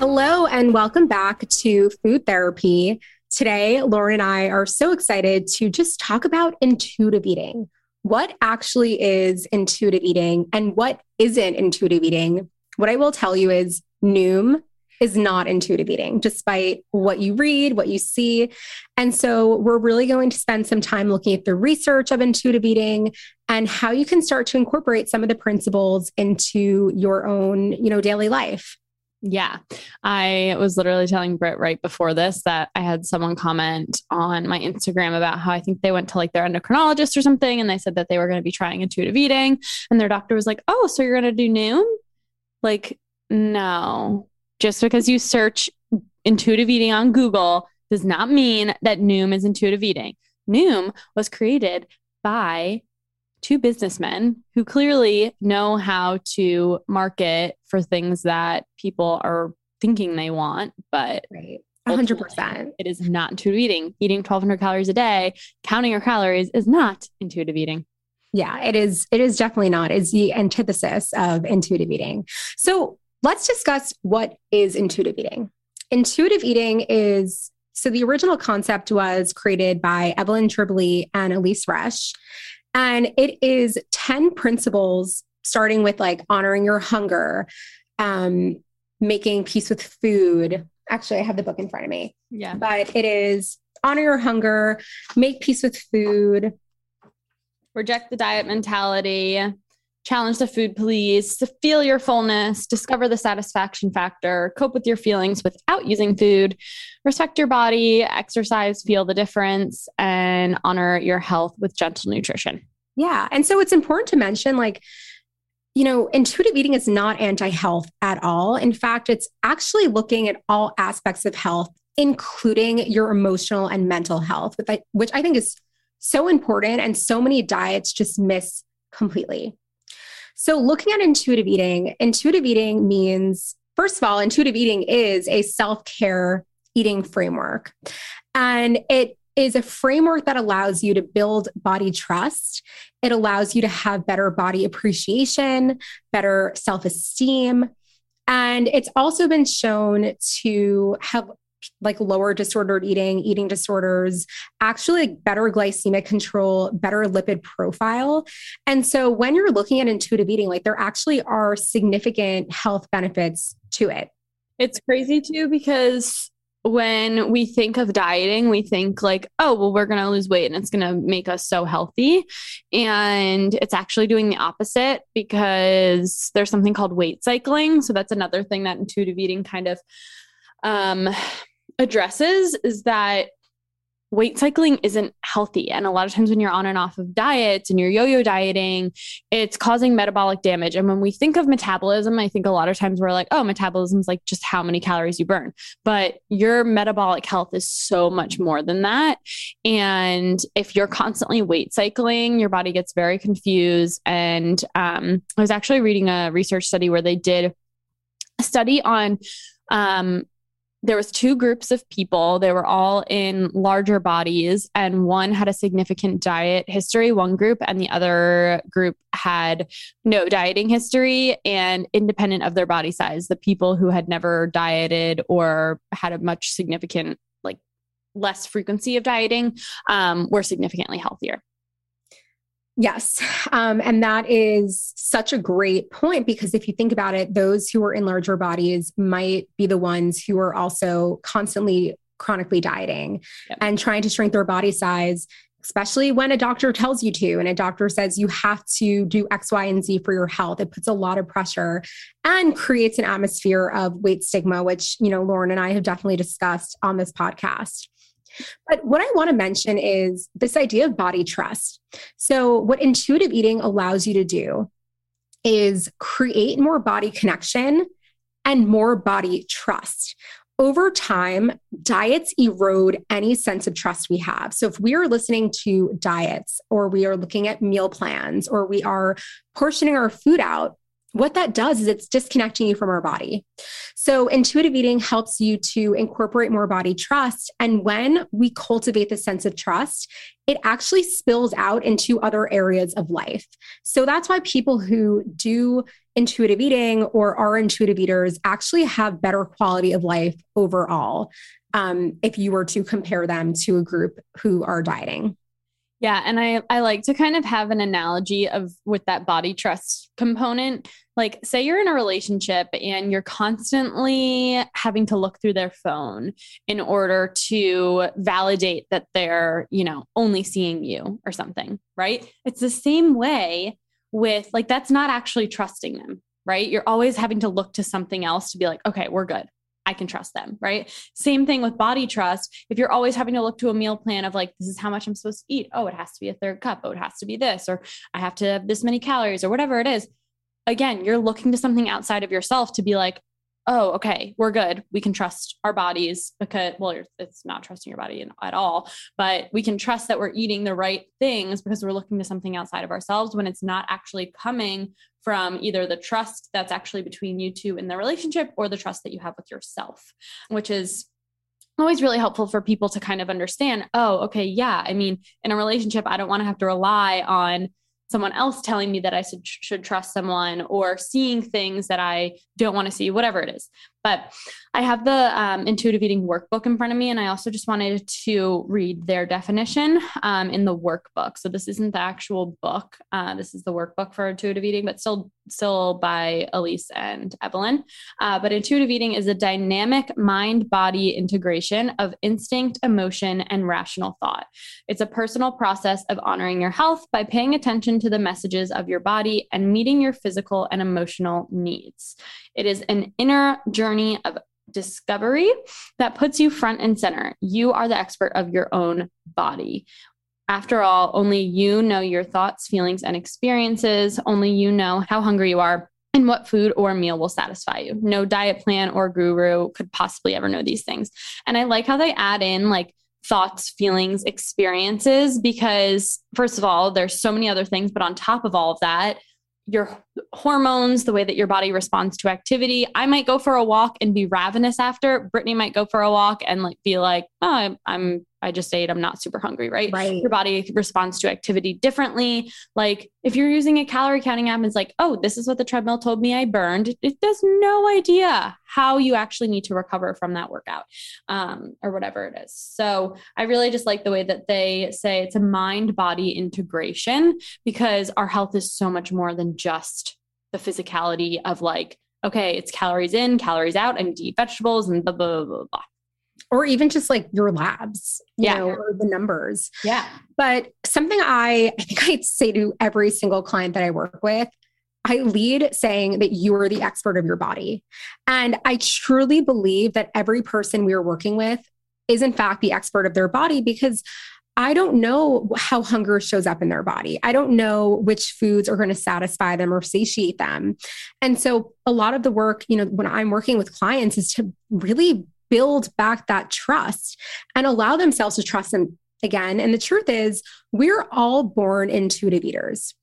Hello, and welcome back to Food Therapy. Today, Lauren and I are so excited to just talk about intuitive eating. What actually is intuitive eating and what isn't intuitive eating? What I will tell you is Noom is not intuitive eating, despite what you read, what you see. And so we're really going to spend some time looking at the research of intuitive eating and how you can start to incorporate some of the principles into your own, you know, daily life. Yeah. I was literally telling Britt right before this that I had someone comment on my Instagram about how I think they went to like their endocrinologist or something and they said that they were going to be trying intuitive eating. And their doctor was like, Oh, so you're going to do Noom? Like, no. Just because you search intuitive eating on Google does not mean that Noom is intuitive eating. Noom was created by two businessmen who clearly know how to market for things that people are thinking they want, but right. 100%. It is not intuitive eating. Eating 1200 calories a day, counting your calories is not intuitive eating. Yeah, it is it is definitely not. It's the antithesis of intuitive eating. So, let's discuss what is intuitive eating. Intuitive eating is so the original concept was created by Evelyn Tribole and Elise Resch. And it is 10 principles, starting with like honoring your hunger, um, making peace with food. Actually, I have the book in front of me. Yeah. But it is honor your hunger, make peace with food, reject the diet mentality, challenge the food police, to feel your fullness, discover the satisfaction factor, cope with your feelings without using food, respect your body, exercise, feel the difference, and honor your health with gentle nutrition. Yeah. And so it's important to mention like, you know, intuitive eating is not anti health at all. In fact, it's actually looking at all aspects of health, including your emotional and mental health, which I think is so important and so many diets just miss completely. So, looking at intuitive eating, intuitive eating means, first of all, intuitive eating is a self care eating framework. And it is a framework that allows you to build body trust. It allows you to have better body appreciation, better self esteem. And it's also been shown to have like lower disordered eating, eating disorders, actually like better glycemic control, better lipid profile. And so when you're looking at intuitive eating, like there actually are significant health benefits to it. It's crazy too because when we think of dieting, we think like, oh, well, we're going to lose weight and it's going to make us so healthy. And it's actually doing the opposite because there's something called weight cycling. So that's another thing that intuitive eating kind of um, addresses is that weight cycling isn't healthy. And a lot of times when you're on and off of diets and you're yo yo dieting, it's causing metabolic damage. And when we think of metabolism, I think a lot of times we're like, oh, metabolism is like just how many calories you burn. But your metabolic health is so much more than that. And if you're constantly weight cycling, your body gets very confused. And um, I was actually reading a research study where they did a study on um, there was two groups of people. They were all in larger bodies and one had a significant diet history one group and the other group had no dieting history and independent of their body size. The people who had never dieted or had a much significant like less frequency of dieting um, were significantly healthier Yes. Um, and that is such a great point because if you think about it, those who are in larger bodies might be the ones who are also constantly chronically dieting yep. and trying to shrink their body size, especially when a doctor tells you to and a doctor says you have to do X, Y, and Z for your health. It puts a lot of pressure and creates an atmosphere of weight stigma, which, you know, Lauren and I have definitely discussed on this podcast. But what I want to mention is this idea of body trust. So, what intuitive eating allows you to do is create more body connection and more body trust. Over time, diets erode any sense of trust we have. So, if we are listening to diets or we are looking at meal plans or we are portioning our food out, what that does is it's disconnecting you from our body. So, intuitive eating helps you to incorporate more body trust. And when we cultivate the sense of trust, it actually spills out into other areas of life. So, that's why people who do intuitive eating or are intuitive eaters actually have better quality of life overall. Um, if you were to compare them to a group who are dieting. Yeah, and I I like to kind of have an analogy of with that body trust component. Like say you're in a relationship and you're constantly having to look through their phone in order to validate that they're, you know, only seeing you or something, right? It's the same way with like that's not actually trusting them, right? You're always having to look to something else to be like, okay, we're good. I can trust them, right? Same thing with body trust. If you're always having to look to a meal plan of like, this is how much I'm supposed to eat. Oh, it has to be a third cup. Oh, it has to be this, or I have to have this many calories, or whatever it is. Again, you're looking to something outside of yourself to be like, oh, okay, we're good. We can trust our bodies because, well, it's not trusting your body at all, but we can trust that we're eating the right things because we're looking to something outside of ourselves when it's not actually coming from either the trust that's actually between you two in the relationship or the trust that you have with yourself, which is always really helpful for people to kind of understand oh okay yeah i mean in a relationship i don't want to have to rely on someone else telling me that I should, should trust someone or seeing things that I don't want to see, whatever it is. But I have the um, intuitive eating workbook in front of me, and I also just wanted to read their definition um, in the workbook. So this isn't the actual book. Uh, this is the workbook for intuitive eating, but still, still by Elise and Evelyn. Uh, but intuitive eating is a dynamic mind-body integration of instinct, emotion, and rational thought. It's a personal process of honoring your health by paying attention to the messages of your body and meeting your physical and emotional needs. It is an inner journey of discovery that puts you front and center. You are the expert of your own body. After all, only you know your thoughts, feelings, and experiences. Only you know how hungry you are and what food or meal will satisfy you. No diet plan or guru could possibly ever know these things. And I like how they add in like thoughts, feelings, experiences, because first of all, there's so many other things, but on top of all of that, your hormones, the way that your body responds to activity. I might go for a walk and be ravenous after. Brittany might go for a walk and like be like, oh, I'm I just ate, I'm not super hungry, right? Right. Your body responds to activity differently. Like if you're using a calorie counting app, it's like, oh, this is what the treadmill told me I burned. It has no idea how you actually need to recover from that workout um, or whatever it is. So I really just like the way that they say it's a mind body integration because our health is so much more than just the physicality of like, okay, it's calories in, calories out, and eat vegetables and blah, blah, blah, blah, blah or even just like your labs, you yeah. know, or the numbers. Yeah. But something I, I think I say to every single client that I work with, I lead saying that you are the expert of your body. And I truly believe that every person we are working with is, in fact, the expert of their body because I don't know how hunger shows up in their body. I don't know which foods are going to satisfy them or satiate them. And so a lot of the work, you know, when I'm working with clients is to really build back that trust and allow themselves to trust them again. And the truth is, we're all born intuitive eaters.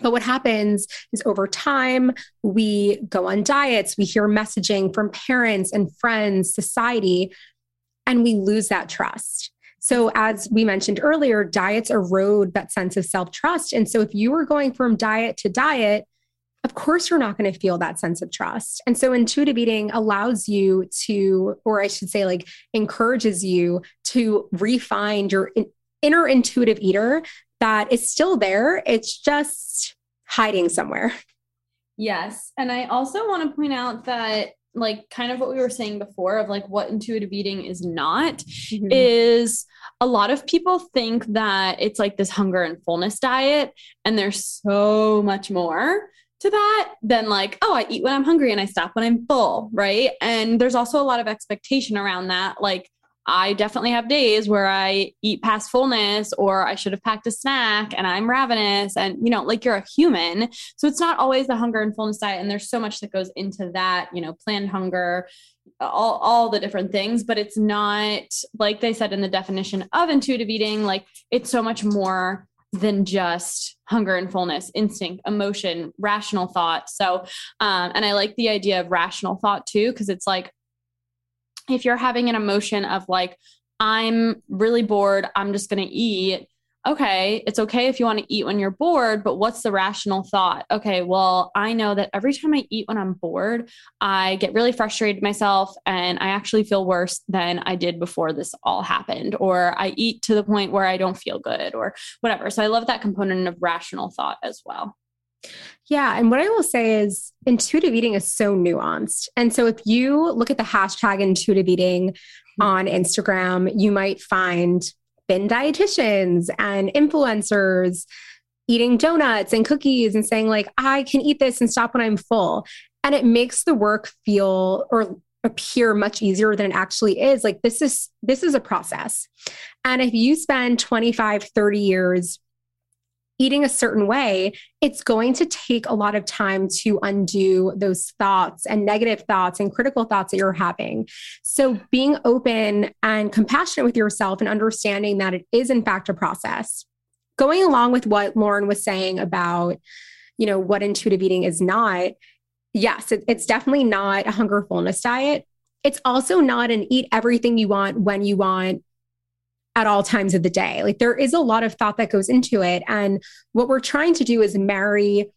But what happens is over time, we go on diets, we hear messaging from parents and friends, society, and we lose that trust. So, as we mentioned earlier, diets erode that sense of self trust. And so, if you are going from diet to diet, of course you're not going to feel that sense of trust. And so intuitive eating allows you to, or I should say, like encourages you to refine your in, inner intuitive eater that is still there. It's just hiding somewhere. Yes. And I also want to point out that like kind of what we were saying before of like what intuitive eating is not mm-hmm. is a lot of people think that it's like this hunger and fullness diet and there's so much more to that than like, oh, I eat when I'm hungry and I stop when I'm full, right? And there's also a lot of expectation around that. Like, I definitely have days where I eat past fullness or I should have packed a snack and I'm ravenous and you know like you're a human so it's not always the hunger and fullness diet and there's so much that goes into that you know planned hunger all all the different things but it's not like they said in the definition of intuitive eating like it's so much more than just hunger and fullness, instinct, emotion, rational thought. So, um, and I like the idea of rational thought too, because it's like if you're having an emotion of like, I'm really bored, I'm just going to eat. Okay, it's okay if you want to eat when you're bored, but what's the rational thought? Okay, well, I know that every time I eat when I'm bored, I get really frustrated myself and I actually feel worse than I did before this all happened, or I eat to the point where I don't feel good, or whatever. So I love that component of rational thought as well. Yeah. And what I will say is intuitive eating is so nuanced. And so if you look at the hashtag intuitive eating mm-hmm. on Instagram, you might find bin dietitians and influencers eating donuts and cookies and saying, like, I can eat this and stop when I'm full. And it makes the work feel or appear much easier than it actually is like this is this is a process and if you spend 25 30 years eating a certain way, it's going to take a lot of time to undo those thoughts and negative thoughts and critical thoughts that you're having. So, being open and compassionate with yourself and understanding that it is, in fact, a process. Going along with what Lauren was saying about, you know, what intuitive eating is not, yes, it, it's definitely not a hunger fullness diet. It's also not an eat everything you want when you want at all times of the day. Like there is a lot of thought that goes into it. And what we're trying to do is marry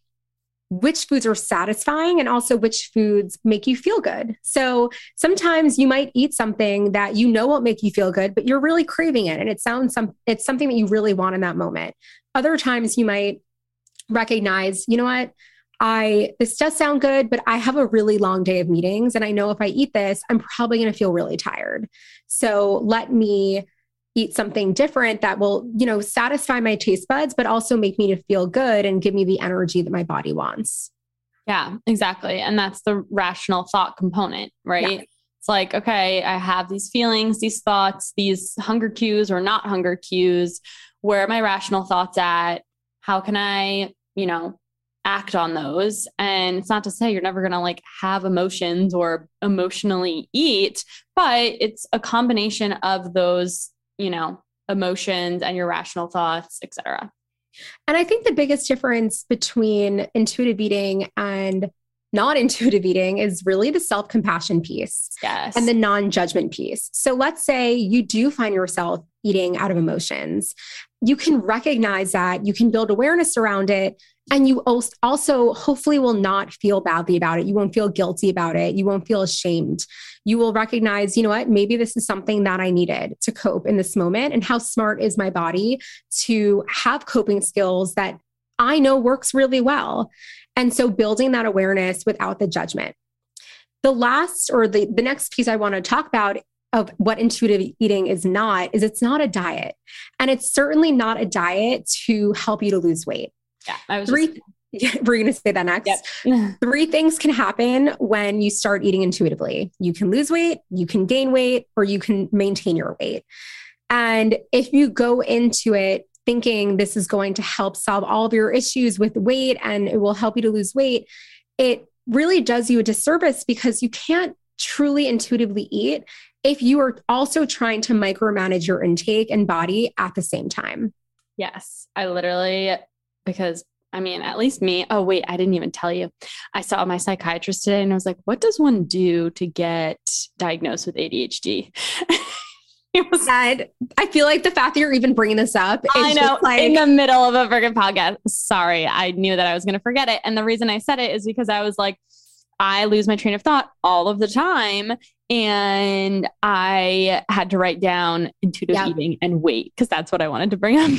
which foods are satisfying and also which foods make you feel good. So sometimes you might eat something that you know won't make you feel good, but you're really craving it and it sounds some it's something that you really want in that moment. Other times you might recognize, you know what? I this does sound good, but I have a really long day of meetings and I know if I eat this, I'm probably going to feel really tired. So let me eat something different that will, you know, satisfy my taste buds, but also make me to feel good and give me the energy that my body wants. Yeah, exactly. And that's the rational thought component, right? Yeah. It's like, okay, I have these feelings, these thoughts, these hunger cues or not hunger cues. Where are my rational thoughts at? How can I, you know, act on those? And it's not to say you're never going to like have emotions or emotionally eat, but it's a combination of those you know, emotions and your rational thoughts, etc. And I think the biggest difference between intuitive eating and not intuitive eating is really the self compassion piece yes. and the non judgment piece. So let's say you do find yourself eating out of emotions. You can recognize that, you can build awareness around it, and you also hopefully will not feel badly about it. You won't feel guilty about it. You won't feel ashamed. You will recognize, you know what, maybe this is something that I needed to cope in this moment. And how smart is my body to have coping skills that I know works really well. And so building that awareness without the judgment. The last or the, the next piece I want to talk about of what intuitive eating is not is it's not a diet. And it's certainly not a diet to help you to lose weight. Yeah. I was three. Just... we're going to say that next. Yep. Three things can happen when you start eating intuitively. You can lose weight, you can gain weight, or you can maintain your weight. And if you go into it thinking this is going to help solve all of your issues with weight and it will help you to lose weight, it really does you a disservice because you can't truly intuitively eat if you are also trying to micromanage your intake and body at the same time. Yes, I literally because I mean, at least me. Oh, wait, I didn't even tell you. I saw my psychiatrist today and I was like, what does one do to get diagnosed with ADHD? said, I feel like the fact that you're even bringing this up I know like in the middle of a freaking podcast. Sorry, I knew that I was going to forget it. And the reason I said it is because I was like, I lose my train of thought all of the time. And I had to write down intuitive eating and weight because that's what I wanted to bring up.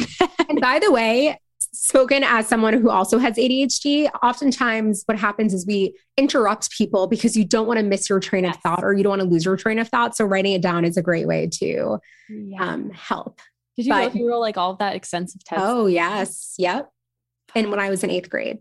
and by the way, spoken as someone who also has ADHD, oftentimes what happens is we interrupt people because you don't want to miss your train of thought or you don't want to lose your train of thought. So writing it down is a great way to yeah. um, help. Did you but, go through like all of that extensive testing? Oh yes, yep. And when I was in eighth grade.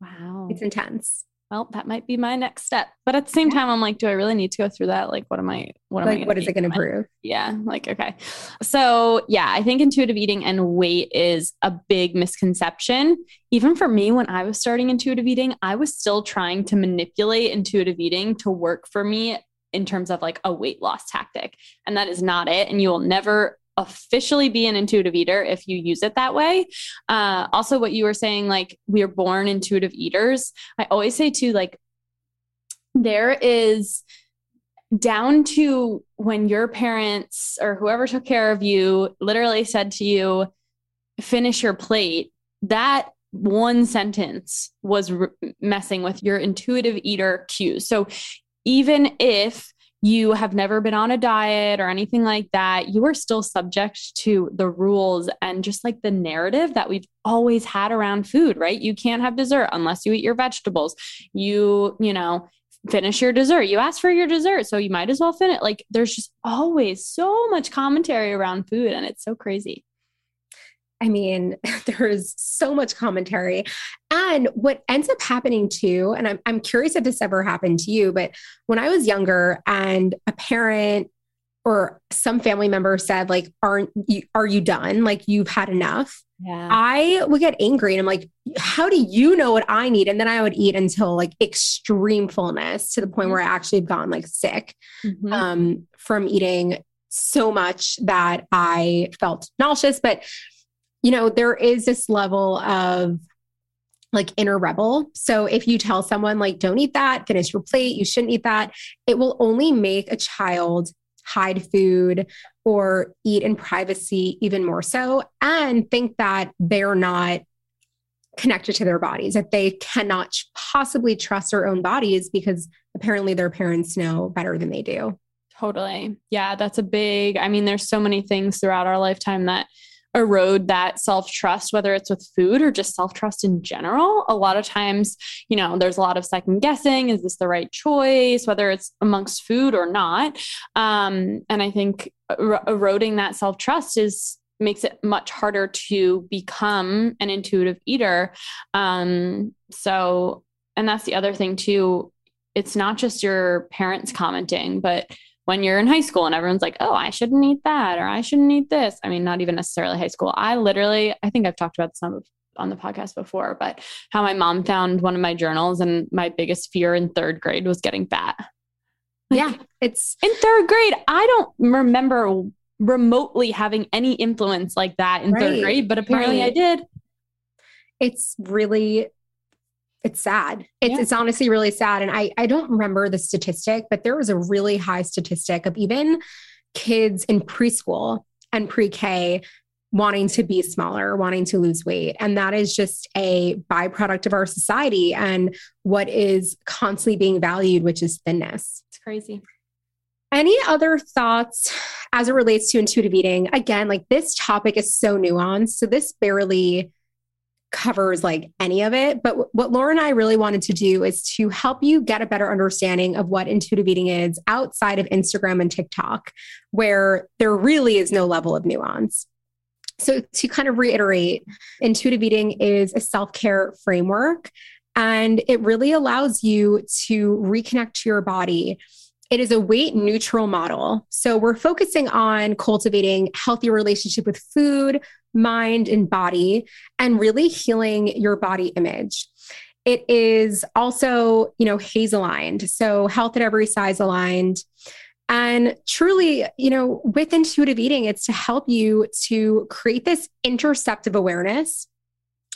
Wow, it's intense. Well, that might be my next step. But at the same time, I'm like, do I really need to go through that? Like, what am I, what am like, I, what is it going to prove? Yeah. Like, okay. So, yeah, I think intuitive eating and weight is a big misconception. Even for me, when I was starting intuitive eating, I was still trying to manipulate intuitive eating to work for me in terms of like a weight loss tactic. And that is not it. And you will never officially be an intuitive eater if you use it that way. Uh, also, what you were saying, like we are born intuitive eaters. I always say too, like there is down to when your parents or whoever took care of you literally said to you, finish your plate. That one sentence was re- messing with your intuitive eater cues. So even if you have never been on a diet or anything like that, you are still subject to the rules and just like the narrative that we've always had around food, right? You can't have dessert unless you eat your vegetables. You, you know, finish your dessert. You ask for your dessert, so you might as well finish. Like there's just always so much commentary around food and it's so crazy. I mean, there's so much commentary. And what ends up happening too, and I'm, I'm curious if this ever happened to you, but when I was younger and a parent or some family member said, like, aren't you, are you done? Like, you've had enough. Yeah. I would get angry and I'm like, how do you know what I need? And then I would eat until like extreme fullness to the point mm-hmm. where I actually had gone like sick mm-hmm. um, from eating so much that I felt nauseous. But you know, there is this level of like inner rebel. So if you tell someone like don't eat that, finish your plate, you shouldn't eat that, it will only make a child hide food or eat in privacy even more so and think that they're not connected to their bodies, that they cannot possibly trust their own bodies because apparently their parents know better than they do. Totally. Yeah, that's a big, I mean, there's so many things throughout our lifetime that erode that self trust, whether it's with food or just self trust in general. A lot of times, you know, there's a lot of second guessing. Is this the right choice, whether it's amongst food or not? Um, and I think er- eroding that self trust is makes it much harder to become an intuitive eater. Um, so, and that's the other thing too. It's not just your parents commenting, but when you're in high school and everyone's like, oh, I shouldn't eat that or I shouldn't eat this. I mean, not even necessarily high school. I literally, I think I've talked about this on, on the podcast before, but how my mom found one of my journals and my biggest fear in third grade was getting fat. Like, yeah. It's in third grade. I don't remember remotely having any influence like that in right, third grade, but apparently right. I did. It's really it's sad. It's, yeah. it's honestly really sad. And I, I don't remember the statistic, but there was a really high statistic of even kids in preschool and pre K wanting to be smaller, wanting to lose weight. And that is just a byproduct of our society and what is constantly being valued, which is thinness. It's crazy. Any other thoughts as it relates to intuitive eating? Again, like this topic is so nuanced. So this barely covers like any of it. But what Laura and I really wanted to do is to help you get a better understanding of what intuitive eating is outside of Instagram and TikTok, where there really is no level of nuance. So, to kind of reiterate, intuitive eating is a self care framework and it really allows you to reconnect to your body. It is a weight neutral model. So, we're focusing on cultivating healthy relationship with food, mind, and body, and really healing your body image. It is also, you know, HAES aligned. So health at every size aligned. And truly, you know, with intuitive eating, it's to help you to create this interoceptive awareness,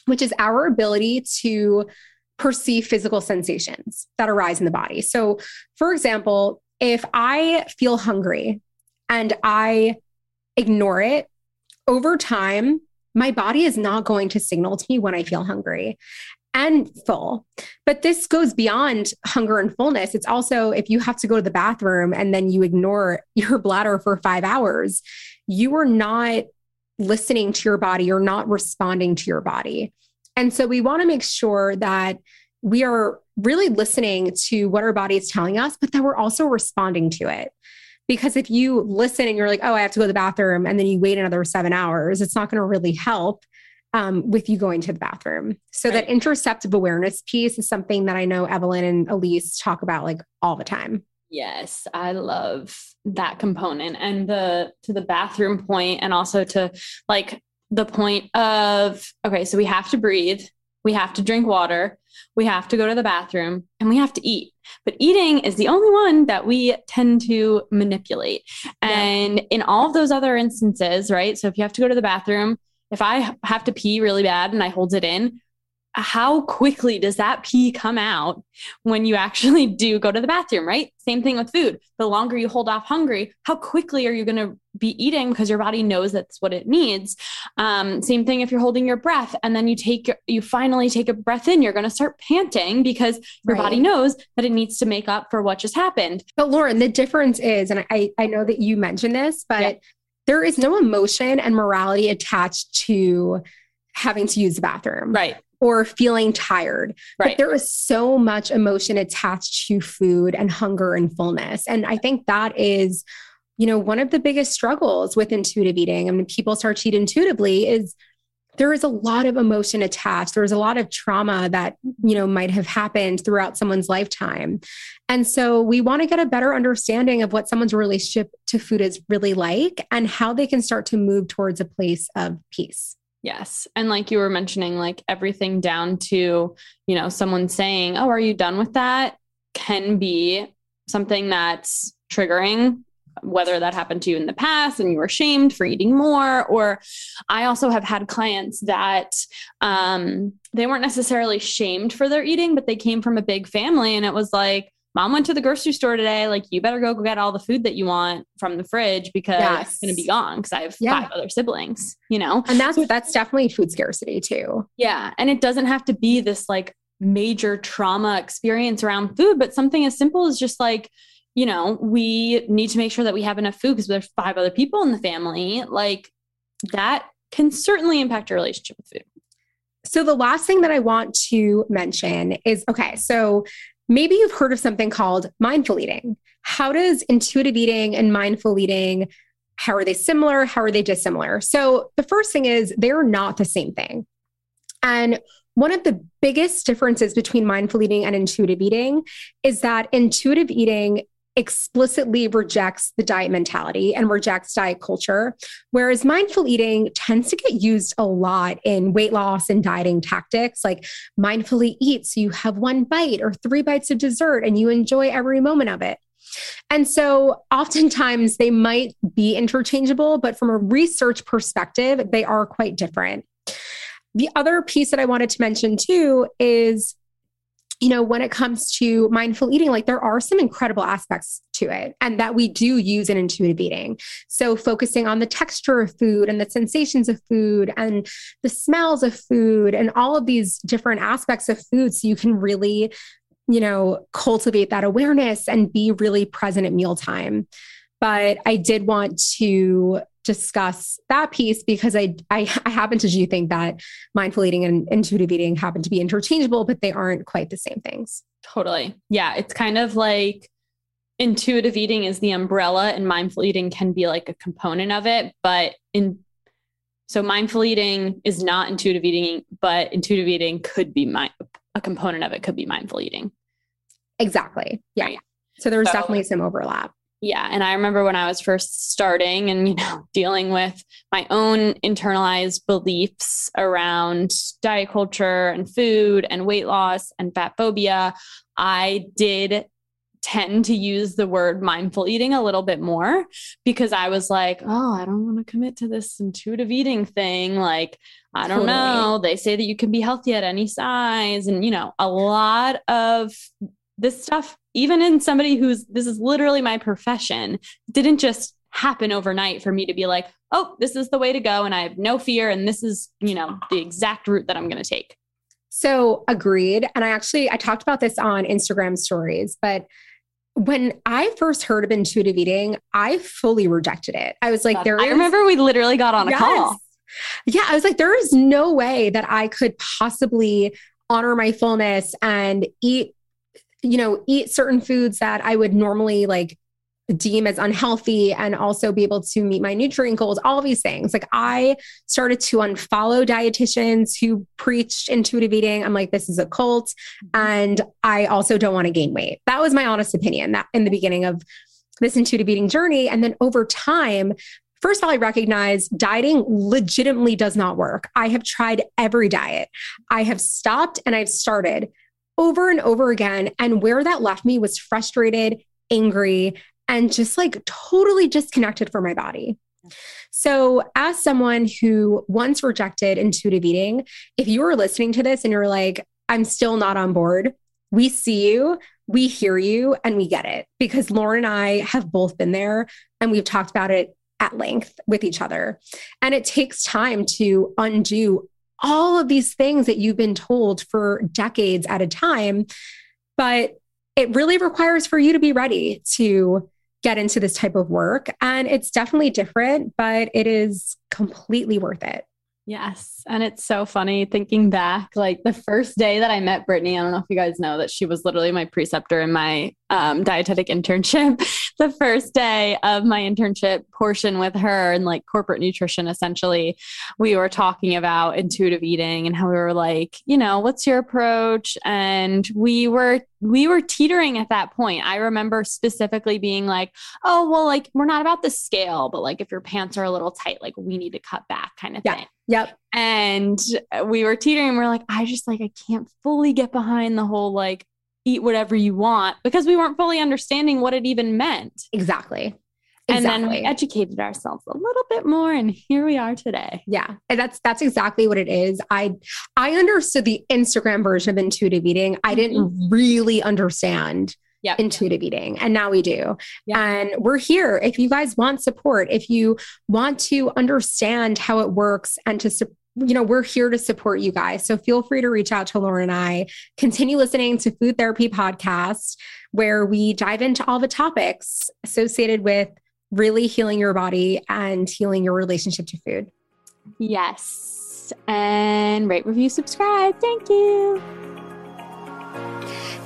which is our ability to perceive physical sensations that arise in the body. So, for example, if I feel hungry and I ignore it over time, my body is not going to signal to me when I feel hungry and full. But this goes beyond hunger and fullness. It's also if you have to go to the bathroom and then you ignore your bladder for five hours, you are not listening to your body, you're not responding to your body. And so we want to make sure that we are really listening to what our body is telling us, but that we're also responding to it. Because if you listen and you're like, oh, I have to go to the bathroom, and then you wait another seven hours, it's not going to really help um, with you going to the bathroom. So Right. that interoceptive awareness piece is something that I know Evelyn and Elise talk about like all the time. Yes, I love that component and the to the bathroom point and also to like the point of okay, so we have to breathe, we have to drink water, we have to go to the bathroom, and we have to eat. But eating is the only one that we tend to manipulate. Yeah. And in all of those other instances, right? So if you have to go to the bathroom, if I have to pee really bad and I hold it in, how quickly does that pee come out when you actually do go to the bathroom, right? Same thing with food. The longer you hold off hungry, how quickly are you going to be eating because your body knows that's what it needs. Um, same thing if you're holding your breath and then you take you finally take a breath in, you're going to start panting because your Right. body knows that it needs to make up for what just happened. But Lauren, the difference is, and I, I know that you mentioned this, but Yeah. there is no emotion and morality attached to having to use the bathroom Right. Or feeling tired. But Right. there is so much emotion attached to food and hunger and fullness. And I think that is, you know, one of the biggest struggles with intuitive eating. I mean, people start to eat intuitively is there is a lot of emotion attached. There's a lot of trauma that, you know, might have happened throughout someone's lifetime. And so we want to get a better understanding of what someone's relationship to food is really like and how they can start to move towards a place of peace. Yes. And like you were mentioning, like everything down to, you know, someone saying, Oh, are you done with that? can be something that's triggering, whether that happened to you in the past and you were shamed for eating more. Or I also have had clients that um, they weren't necessarily shamed for their eating, but they came from a big family and it was like, Mom went to the grocery store today. Like, you better go get all the food that you want from the fridge because Yes. it's going to be gone because I have Yeah. five other siblings, you know? And that's that's definitely food scarcity too. Yeah. And it doesn't have to be this like major trauma experience around food, but something as simple as just like, you know, we need to make sure that we have enough food because there's five other people in the family. Like that can certainly impact your relationship with food. So the last thing that I want to mention is okay, so maybe you've heard of something called mindful eating. How does intuitive eating and mindful eating how are they similar? How are they dissimilar? So the first thing is they're not the same thing. And one of the biggest differences between mindful eating and intuitive eating is that intuitive eating explicitly rejects the diet mentality and rejects diet culture, whereas mindful eating tends to get used a lot in weight loss and dieting tactics, like mindfully eat so you have one bite or three bites of dessert and you enjoy every moment of it. And so oftentimes they might be interchangeable, but from a research perspective, they are quite different. The other piece that I wanted to mention too is you know, when it comes to mindful eating, like there are some incredible aspects to it and that we do use in intuitive eating. So, focusing on the texture of food and the sensations of food and the smells of food and all of these different aspects of food. So, you can really, you know, cultivate that awareness and be really present at mealtime. But I did want to discuss that piece because I, I, I happen to do think that mindful eating and intuitive eating happen to be interchangeable, but they aren't quite the same things. Totally. Yeah. It's kind of like intuitive eating is the umbrella and mindful eating can be like a component of it. But in so mindful eating is not intuitive eating, but intuitive eating could be my, a component of it could be mindful eating. Exactly. Yeah. Right. So there's So- definitely some overlap. Yeah. And I remember when I was first starting and, you know, dealing with my own internalized beliefs around diet culture and food and weight loss and fat phobia, I did tend to use the word mindful eating a little bit more because I was like, oh, I don't want to commit to this intuitive eating thing. Like, I don't Totally. know. They say that you can be healthy at any size. And, you know, a lot of this stuff, even in somebody who's this is literally my profession, didn't just happen overnight for me to be like, oh, this is the way to go. And I have no fear. And this is, you know, the exact route that I'm going to take. So agreed. And I actually I talked about this on Instagram stories, but when I first heard of intuitive eating, I fully rejected it. I was like, there I is- remember we literally got on a Yes. call. Yeah, I was like, there is no way that I could possibly honor my fullness and eat, you know, eat certain foods that I would normally like deem as unhealthy and also be able to meet my nutrient goals, all these things. Like I started to unfollow dietitians who preached intuitive eating. I'm like, this is a cult. Mm-hmm. And I also don't want to gain weight. That was my honest opinion that in the beginning of this intuitive eating journey. And then over time, First of all, I recognize dieting legitimately does not work. I have tried every diet. I have stopped and I've started over and over again. And where that left me was frustrated, angry, and just like totally disconnected from my body. So, as someone who once rejected intuitive eating, if you are listening to this and you're like, I'm still not on board, we see you, we hear you, and we get it because Lauren and I have both been there and we've talked about it at length with each other. And it takes time to undo all of these things that you've been told for decades at a time. But it really requires for you to be ready to get into this type of work. And it's definitely different, but it is completely worth it. Yes. And it's so funny thinking back, like the first day that I met Brittany, I don't know if you guys know that she was literally my preceptor in my um, dietetic internship. the first day of my internship portion with her and like corporate nutrition, essentially, we were talking about intuitive eating and how we were like, you know, what's your approach? And we were we were teetering at that point. I remember specifically being like, oh, well, like we're not about the scale, but like if your pants are a little tight, like we need to cut back kind of yeah. thing. Yep. And we were teetering. We are like, I just like, I can't fully get behind the whole like eat whatever you want because we weren't fully understanding what it even meant. Exactly. And then we educated ourselves a little bit more and here we are today. Yeah. And that's that's exactly what it is. I I understood the Instagram version of intuitive eating. I didn't mm-hmm. really understand yep. intuitive eating. And now we do. Yep. And we're here. If you guys want support, if you want to understand how it works and to support you know, we're here to support you guys. So feel free to reach out to Laura and I. Continue listening to Food Therapy Podcast, where we dive into all the topics associated with really healing your body and healing your relationship to food. Yes. And rate, review, subscribe. Thank you.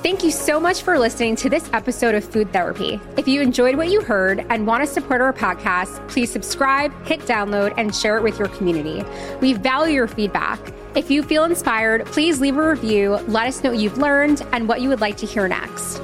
Thank you so much for listening to this episode of Food Therapy. If you enjoyed what you heard and want to support our podcast, please subscribe, hit download, and share it with your community. We value your feedback. If you feel inspired, please leave a review, let us know what you've learned and what you would like to hear next.